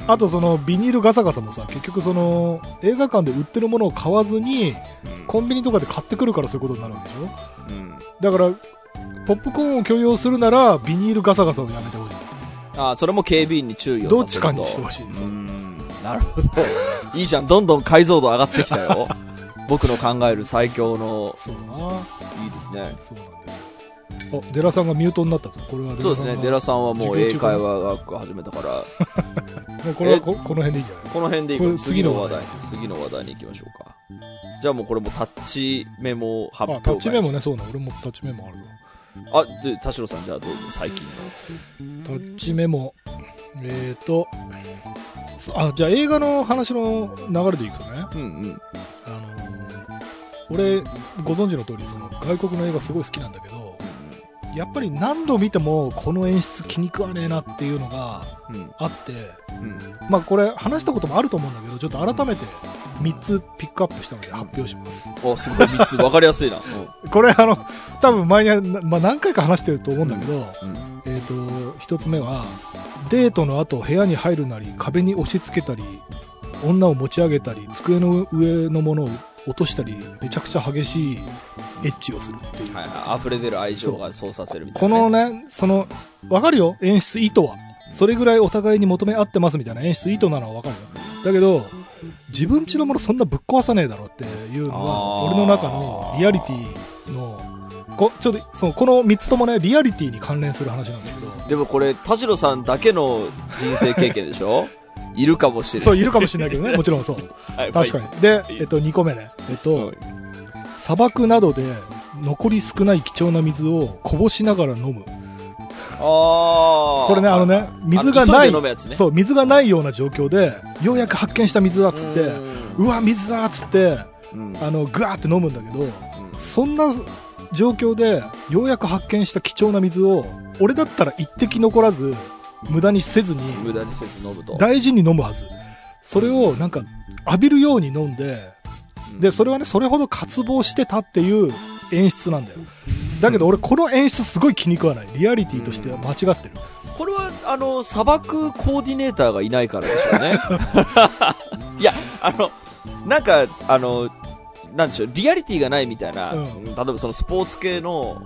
あとそのビニールガサガサもさ、結局その映画館で売ってるものを買わずに、コンビニとかで買ってくるからそういうことになるわけでしょ？うん。だから、ポップコーンを許容するなら、ビニールガサガサをやめてほしい。ああ、それも警備員に注意をどっ。ちかにしてほしいですうーん。なるほど。いいじゃん。どんどん解像度上がってきたよ。僕の考える最強の、そうな。いいですね。そうなんですよ。あ、デラさんがミュートになったぞ。これはそうですね。デラさんはもう英会話学始めたから、(laughs) もうこれはここの辺でいいんじゃないこの辺でいこう。これ次の話題次の話題。に行きましょうか。じゃあもうこれもタッチメモ発あ、表会タッチメモね、そうな。俺もタッチメモあるあ、で、田代さんじゃあどうぞ、最近の。タッチメモ。えーと、そあ、じゃあ映画の話の流れでいくとね、うんうん。あのー俺、ご存知の通り、その外国の映画すごい好きなんだけど、やっぱり何度見てもこの演出気に食わねえなっていうのがうん。あって、うん。まあこれ話したこともあると思うんだけど、ちょっと改めて3つピックアップしたので発表します。お、すごい、3つ。わかりやすいな。(laughs) これあの、多分前に、まあ、何回か話してると思うんだけど、うん。うん。えっ、と、一つ目は、デートの後部屋に入るなり、壁に押し付けたり、女を持ち上げたり、机の上のものを落としたり、めちゃくちゃ激しいエッチをするっていう。はいはい。溢れ出る愛情がそうさせるみたいな、ね。このね、その、わかるよ？演出意図は。それぐらいお互いに求め合ってますみたいな演出意図なのはわかるよ。だけど、自分家のものそんなぶっ壊さねえだろっていうのあは、ー俺の中のリアリティの、こちょっとそのこの3つともね、リアリティに関連する話なんだけど、でもこれ、田代さんだけの人生経験でしょ？いるかもしれない。そう、いるかもしれないけどね、(laughs) もちろんそう。はい確かに。で、えっと、2個目ね。えっとうん、砂漠などで残り少ない貴重な水をこぼしながら飲む。ああ。これね、あのね、水がないね。そう、水がないような状況で、ようやく発見した水だっつって、ううわ、水だっつって、ん。あの、ぐわーって飲むんだけど、そんな状況で、ようやく発見した貴重な水を、俺だったら一滴残らず、無駄にせずに、無駄にせず飲むと。大事に飲むはず。それをなんか浴びるように飲んで、で、それはね、それほど渇望してたっていう演出なんだよ。だけど俺この演出すごい気に食わない。リアリティとしては間違ってる。これは、あの、砂漠コーディネーターがいないからでしょうね。(laughs) いや、あの、なんか、あの、なんでしょう、リアリティがないみたいな、うん。例えばそのスポーツ系の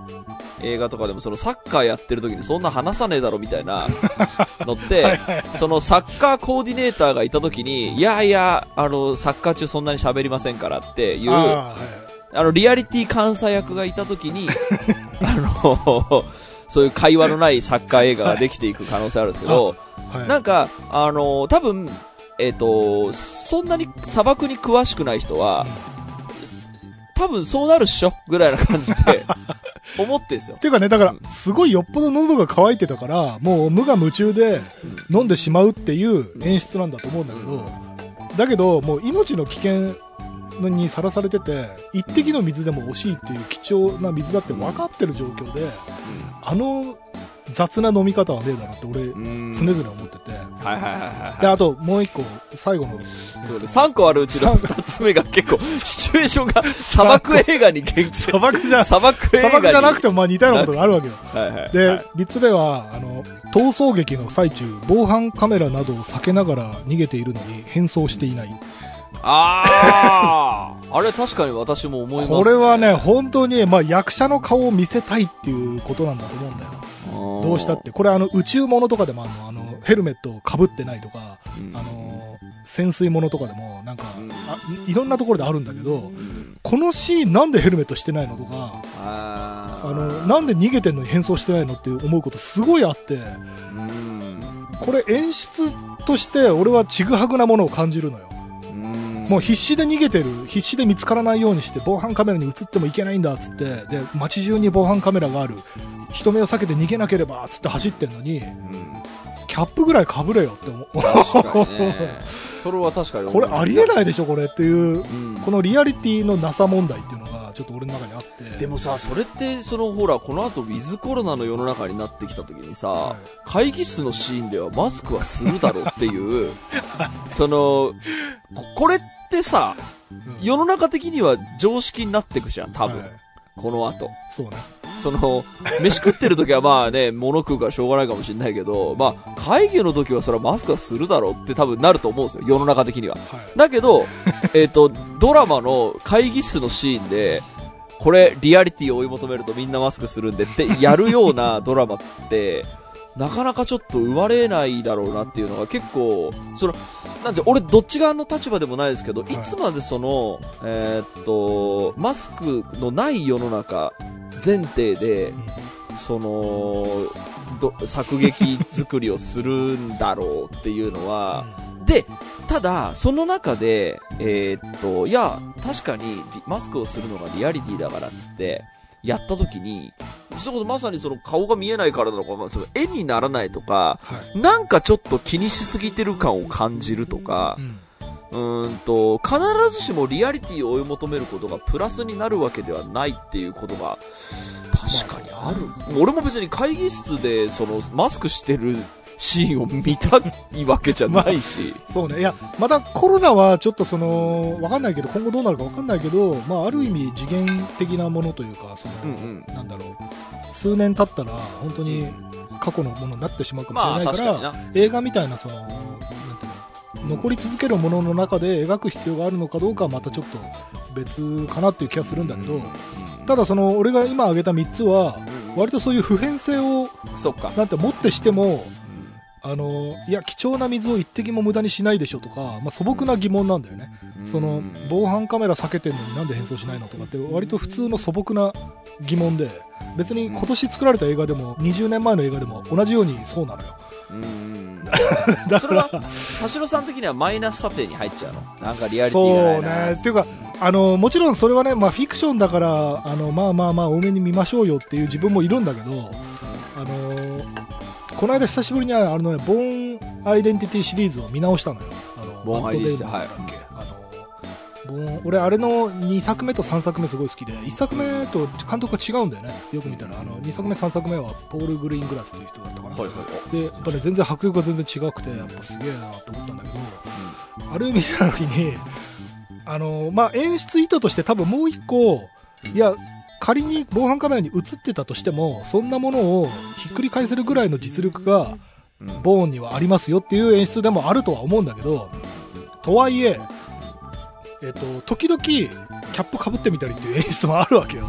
映画とかでもそのサッカーやってる時にそんな話さねえだろみたいな (laughs) のって、そのサッカーコーディネーターがいた時に、いやいや、あの、サッカー中そんなに喋りませんからっていう、あああはい。の、リアリティ監査役がいた時に、(laughs) あの、そういう会話のないサッカー映画ができていく可能性あるんですけど、はい。なんか、あの多分、えっ、と、そんなに砂漠に詳しくない人は、多分そうなるっしょぐらいな感じで、(laughs) 思ってんですよっ。ていうかね、だから、すごいよっぽど喉が渇いてたから、もう無我夢中で飲んでしまうっていう演出なんだと思うんだけど、だけど、もう命の危険にさらされてて、一滴の水でも惜しいっていう貴重な水だって分かってる状況で、あの雑な飲み方はねえだろって俺、うん。常々思ってて。はいはいはいはいで、はい。あと、もう一個、最後の、そうね3個あるうちの2つ目が結構、シチュエーションが砂漠映画に限定。砂漠じゃ、砂漠映画に。砂漠じゃなくてもまあ似たようなことがあるわけよ。はいはい。で、はい3つ目は、あの、逃走劇の最中、防犯カメラなどを避けながら逃げているのに変装していない。ああ (laughs) あれ確かに私も思います、これはね、本当に、まあ役者の顔を見せたいっていうことなんだと思うんだよ。どどうしたって。これあの、宇宙物とかでもあるの、あの、ヘルメットを被ってないとか、うん。あの、潜水物とかでも、なんか、いろんなところであるんだけど、うん。このシーンなんでヘルメットしてないのとか、あの、なんで逃げてんのに変装してないのって思うことすごいあって、うん。これ演出として俺はちぐはぐなものを感じるのよ。うん。もう必死で逃げてる、必死で見つからないようにして防犯カメラに映ってもいけないんだっつって、で、街中に防犯カメラがある。人目を避けて逃げなければっつって走ってんのに、うんキャップぐらい被れよって思う。それは確かにこれありえい、ないでしょ、これっていう、うん。このリアリティのなさ問題っていうのが、ちょっと俺の中にあって。でもさそれってそのほらこの後ウィズコロナの世の中になってきた時にさ、はい。会議室のシーンではマスクはするだろうっていう (laughs) そのここれってさうん。世の中的には常識になってくじゃん多分、はい。この後。そうね。その、飯食ってる時はまあね、物食うからしょうがないかもしれないけど、まあ、会議の時はそれはマスクはするだろうって多分なると思うんですよ、世の中的には。はい。だけど、えっと、ドラマの会議室のシーンで、これ、リアリティを追い求めるとみんなマスクするんでってやるようなドラマって、なかなかちょっと生まれないだろうなっていうのが結構、その、なんて、俺どっち側の立場でもないですけど、いいつまでその、えーっと、マスクのない世の中前提で、その、ど作劇作りをするんだろうっていうのは、で、ただ、その中で、えーっと、いや、確かに、リマスクをするのがリアリティだからっつって、やった時に、それこそまさにその顔が見えないからだとか、まあ、その絵にならないとか、はい。なんかちょっと気にしすぎてる感を感じるとかう、んうーんと、必ずしもリアリティを追い求めることがプラスになるわけではないっていうことが、確かにある。俺も別に会議室で、その、マスクしてるシーンを見たいわけじゃないし。そうね。いや、またコロナはちょっとその、わかんないけど、今後どうなるかわかんないけど、まあ、ある意味次元的なものというか、その、うんうんなんだろう、数年経ったら、本当に過去のものになってしまうかもしれまあないから、確かにな。映画みたいな、その、残り続けるものの中で描く必要があるのかどうかはまたちょっと別かなっていう気がするんだけど、ただその、俺が今挙げた3つは、割とそういう普遍性を、そっか。なんて持ってしても、あの、いや、貴重な水を一滴も無駄にしないでしょとか、まあ、素朴な疑問なんだよね。その、防犯カメラ避けてんのになんで変装しないのとかって、割と普通の素朴な疑問で、別に今年作られた映画でも、20年前の映画でも同じようにそうなのよ。それは、田代さん的にはマイナス査定に入っちゃうの？なんかリアリティがないそうな。ね。っていうか、あの、もちろんそれはね、まあフィクションだから、あの、まあまあまあ多めに見ましょうよっていう自分もいるんだけど、あの、この間久しぶりにあのね、ボーンアイデンティティシリーズを見直したのよ。あのボーンアイデンティティマッ俺あれの2作目と3作目すごい好きで、1作目と監督が違うんだよね。よく見たら、あの、2作目3作目はポール・グリーングラスっていう人だったかな。はいはいで、やっぱね、全然迫力が全然違くて、やっぱすげえなと思ったんだけど、あれを見た時に、あの、まあ、演出意図として多分もう一個、いや、仮に防犯カメラに映ってたとしても、そんなものをひっくり返せるぐらいの実力が、うんボーンにはありますよっていう演出でもあるとは思うんだけど、とはいえ、えっと、時々、キャップかぶってみたりっていう演出もあるわけよ。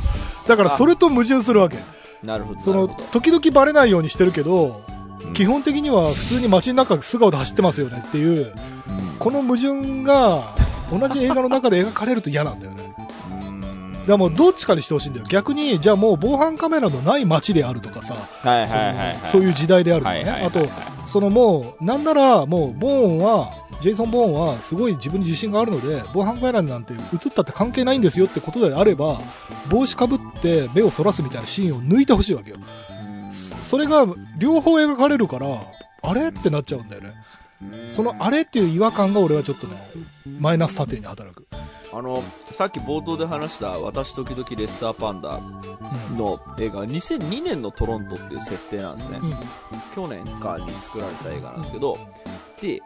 だからそれと矛盾するわけ。なるほど。その時々バレないようにしてるけど、うん基本的には普通に街の中素顔で走ってますよねっていう、うんこの矛盾が同じ映画の中で描かれると嫌なんだよね。からもうどっちかにしてほしいんだよ。逆に、じゃあもう防犯カメラのない街であるとかさ。そういう時代であるとかね。はいはいはいあと、そのもう、なんならもう、ボーンは、ジェイソン・ボーンはすごい自分に自信があるので、防犯カメラなんて映ったって関係ないんですよってことであれば、帽子かぶって目をそらすみたいなシーンを抜いてほしいわけよ。うんそれが両方描かれるから、あれってなっちゃうんだよね。そのあれっていう違和感が俺はちょっとね、マイナス査定に働く。あの、さっき冒頭で話した、私時々レッサーパンダの映画、2002年のトロントっていう設定なんですね。うん。去年かに作られた映画なんですけど、で、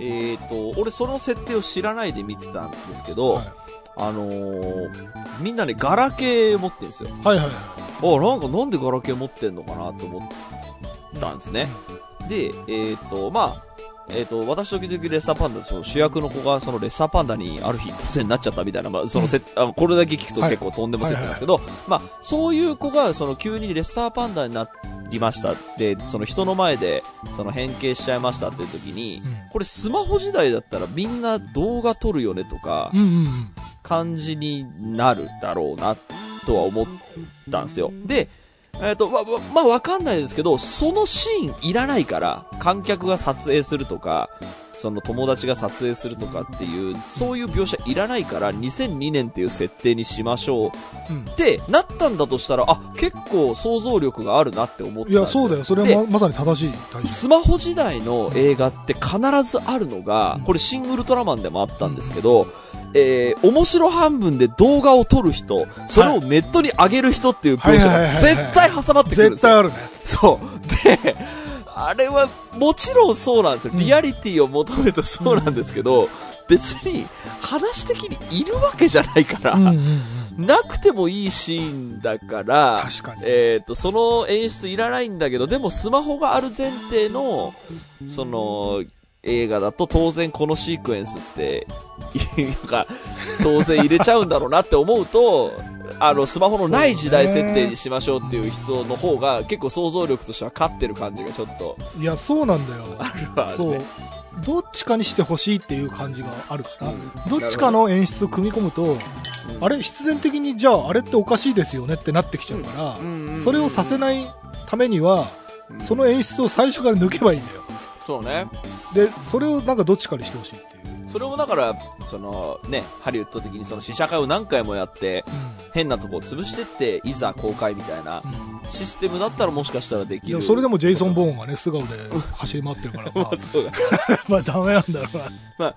えっ、と、俺その設定を知らないで見てたんですけど、はいあのーみんなね、ガラケー持ってるんですよ。はいはいはい。あ、なんかなんでガラケー持ってんのかなと思ったんですね。で、えっ、と、まあ、えっ、と、私時々レッサーパンダ、その主役の子がそのレッサーパンダにある日突然なっちゃったみたいな、まあ、そのせ、あこれだけ聞くとはい。結構とんでも設定なんですけど、まあ、そういう子がその急にレッサーパンダになりました。で、その人の前でその変形しちゃいましたっていう時に、うん。これスマホ時代だったらみんな動画撮るよねとかうんうんうん。感じになるだろうなとは思ったんですよ。で、えっ、と、ま、ままあ、わかんないですけど、そのシーンいらないから、観客が撮影するとか、その友達が撮影するとかっていう、そういう描写いらないから、2002年っていう設定にしましょううんってなったんだとしたら、あ、結構想像力があるなって思ったんい。や、そうだよ。それではままさに正しい。スマホ時代の映画って必ずあるのがうん、これシン・ウルトラマンでもあったんですけど、えー、面白半分で動画を撮る人、それをネットに上げる人っていう描写が絶対挟まってくるんですよ。絶対あるね。そう。で、あれはもちろんそうなんですよ。うんリアリティを求めるとそうなんですけど、別に話的にいるわけじゃないから、うんうんうん。なくてもいいシーンだから、確かに。えっ、と、その演出いらないんだけど、でもスマホがある前提の、その、映画だと当然このシークエンスって、(laughs) なんか、当然入れちゃうんだろうなって思うと、(laughs) あの、スマホのない時代設定にしましょうっていう人の方が結構想像力としては勝ってる感じがちょっといや、そうなんだよ。(laughs) あるわ、ね。そう。どっちかにしてほしいっていう感じがあるから、うんどっちかの演出を組み込むと、うんあれ、必然的にじゃあ、あれっておかしいですよねってなってきちゃうから、うんそれをさせないためには、うんその演出を最初から抜けばいいんだよ。そうね。で、それをなんかどっちかにしてほしい？それもだから、そのね、ハリウッド的にその試写会を何回もやって、変なとこを潰してって、いざ公開みたいなうんシステムだったらもしかしたらできる。それでもジェイソン・ボーンがね、素顔で走り回ってるから、まあ、そうだ。(laughs) まあダメなんだろうな。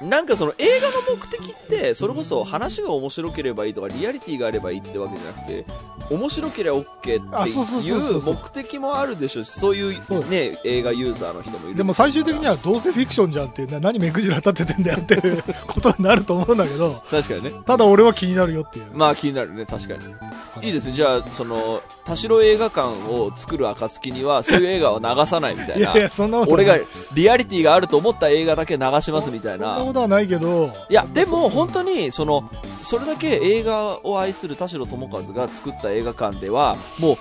なんかその映画の目的って、それこそ話が面白ければいいとか、リアリティがあればいいってわけじゃなくて、面白ければ OK っていそう目的もあるでしょうし、そういうね、映画ユーザーの人もいる。でも最終的にはどうせフィクションじゃんっていうね、何目くじら立ててんだよっていうことになると思うんだけど、確かにね。ただ俺は気になるよっていう。まあ気になるね、確かに。いいですね。じゃあ、その、田代映画館を作る暁には、そういう映画を流さないみたいな。いやいや、そんなこと俺が。リアリティがあると思った映画だけ流しますみたいな。そんなことはないけど、いや、でも本当に、その、それだけ映画を愛する田代智和が作った映画館では、もう、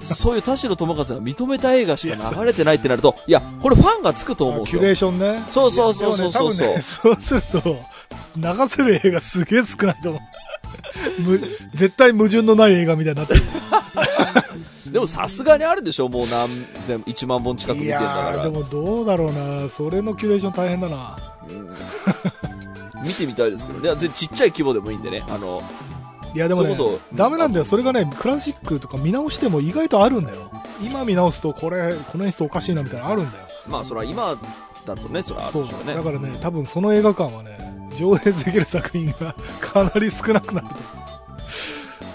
(laughs) そういう田代智和が認めた映画しか流れてないってなると、いや、これファンがつくと思うんですよキュレ。ーションね。そうそうそうそうそうでもね多分ね、(laughs) そうすると、流せる映画すげえ少ないと思う。む絶対矛盾のない映画みたいになってる。(laughs) でもさすがにあるでしょ？もう何千、1万本近く見いてんだやー、からで。もどうだろうな。それのキュレーション大変だな。見てみたいですけど、いや、全然ちっちゃい規模でもいいんでね。あの、いやでもねそれこそダメなんだよ。それがね、クラシックとか見直しても意外とあるんだよ。今見直すと、これ、この演出おかしいなみたいなのあるんだよ。まあ、それは今だとね、それはあるでしょうね。だからね、多分その映画館はね、上映できる作品が (laughs) かなり少なくなると。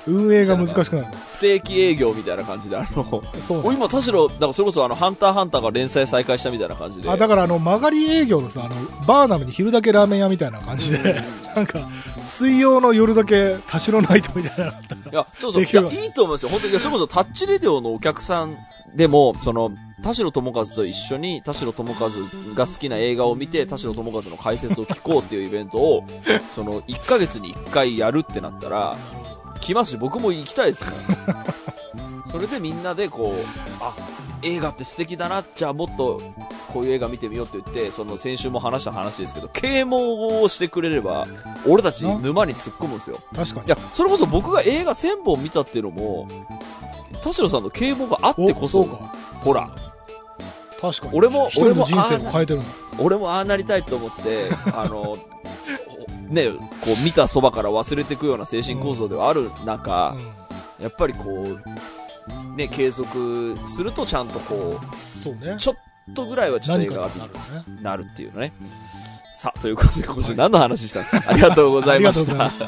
運営が難しくなる。普定期営業みたいな感じで、あの、そうお今田代、だからそれこそあの、ハンターハンターが連載再開したみたいな感じで。あだからあの曲がり営業のさあのバーナムに昼だけラーメン屋みたいな感じで、なんか水曜の夜だけ田代ナイトみたいないや、そうそう。いや、いいと思うんですよ。本当に。それこそタッチレディオのお客さんでも、その、田代智和と一緒に、田代智和が好きな映画を見て、田代智和の解説を聞こうっていうイベントを、(laughs) その、1ヶ月に1回やるってなったら、来ますし、僕も行きたいですもん。それでみんなでこう、あ、映画って素敵だな、じゃあもっと、こういう映画見てみようって言って、その先週も話した話ですけど、啓蒙をしてくれれば、俺たち沼に突っ込むんですよ。確かにいや、それこそ僕が映画1000本見たっていうのも、田代さんの啓蒙があってこそ、ほら、確かに。俺も一人の人生を変えてる俺もああなりたいと思って、(laughs) あの、ね、こう見たそばから忘れていくような精神構造ではある中、やっぱりこう、ね、継続するとちゃんとこうんそうね。う、ちょっとぐらいはちょっと映何画がなるっていうのね。さあ、ということで今週何の話したの？(laughs) ありがとうございありがとうございたま。した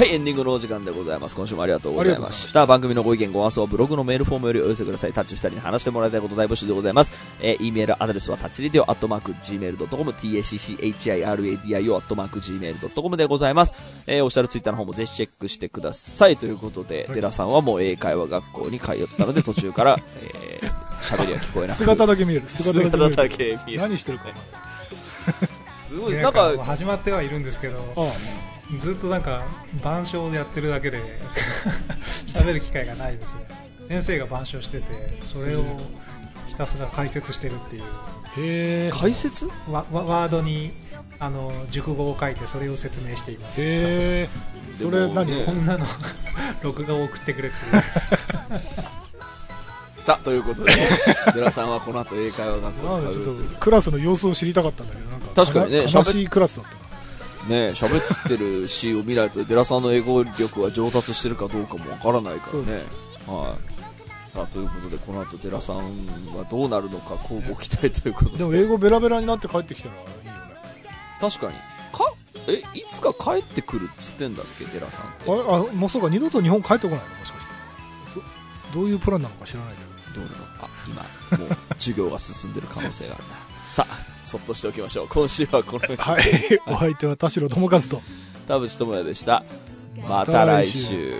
はい、エンディングのお時間でございます。今週もありがとうございました。番組のご意見、ご感想はブログのメールフォームよりお寄せください。タッチ二人に話してもらいたいこと大募集でございます。えー、e メールアドレスはタッチリディオアットマーク Gmail.com、tacchiradio アットマーク Gmail.com でございます。えー、オフィシャルツイッターの方もぜひチェックしてください。ということで、はい寺さんはもう英会話学校に通ったので、途中から、(laughs) えー、喋りは聞こえなく姿だけ見える姿だけ見える姿だけ見える。何してるかすごい、ねなんか、始まってはいるんですけどあずっとなんか板書でやってるだけで (laughs) 喋る機会がないですね。先生が板書しててそれをひたすら解説してるっていう。へえ解説？ワワワードにあの熟語を書いてそれを説明しています。へえそれ何？ねこんなの (laughs) 録画を送ってくれっていう。(laughs) さあ、ということで、寺さんはこの後英会話学校に通うという。とクラスの様子を知りたかったんだけどなんか確かにねか悲しいクラスだったなね喋ってるシーンを見ないと、寺さんの英語力は上達してるかどうかもわからないからね。はい。さあ、ということで、この後寺さんはどうなるのか、こうご期待ということで。でも英語ベラベラになって帰ってきたらいいよね確かに。か、え、いつか帰ってくるっつってんだっけ、寺さんって。あれ？あもうそうか二度と日本帰ってこないの？もしかしてそどういうプランなのか知らないけどどうだろう。あ、今、もう、授業が進んでる可能性があるな。さあ、そっとしておきましょう。今週はこの辺ではいお相手は田代智和と田淵智也でした。また来週。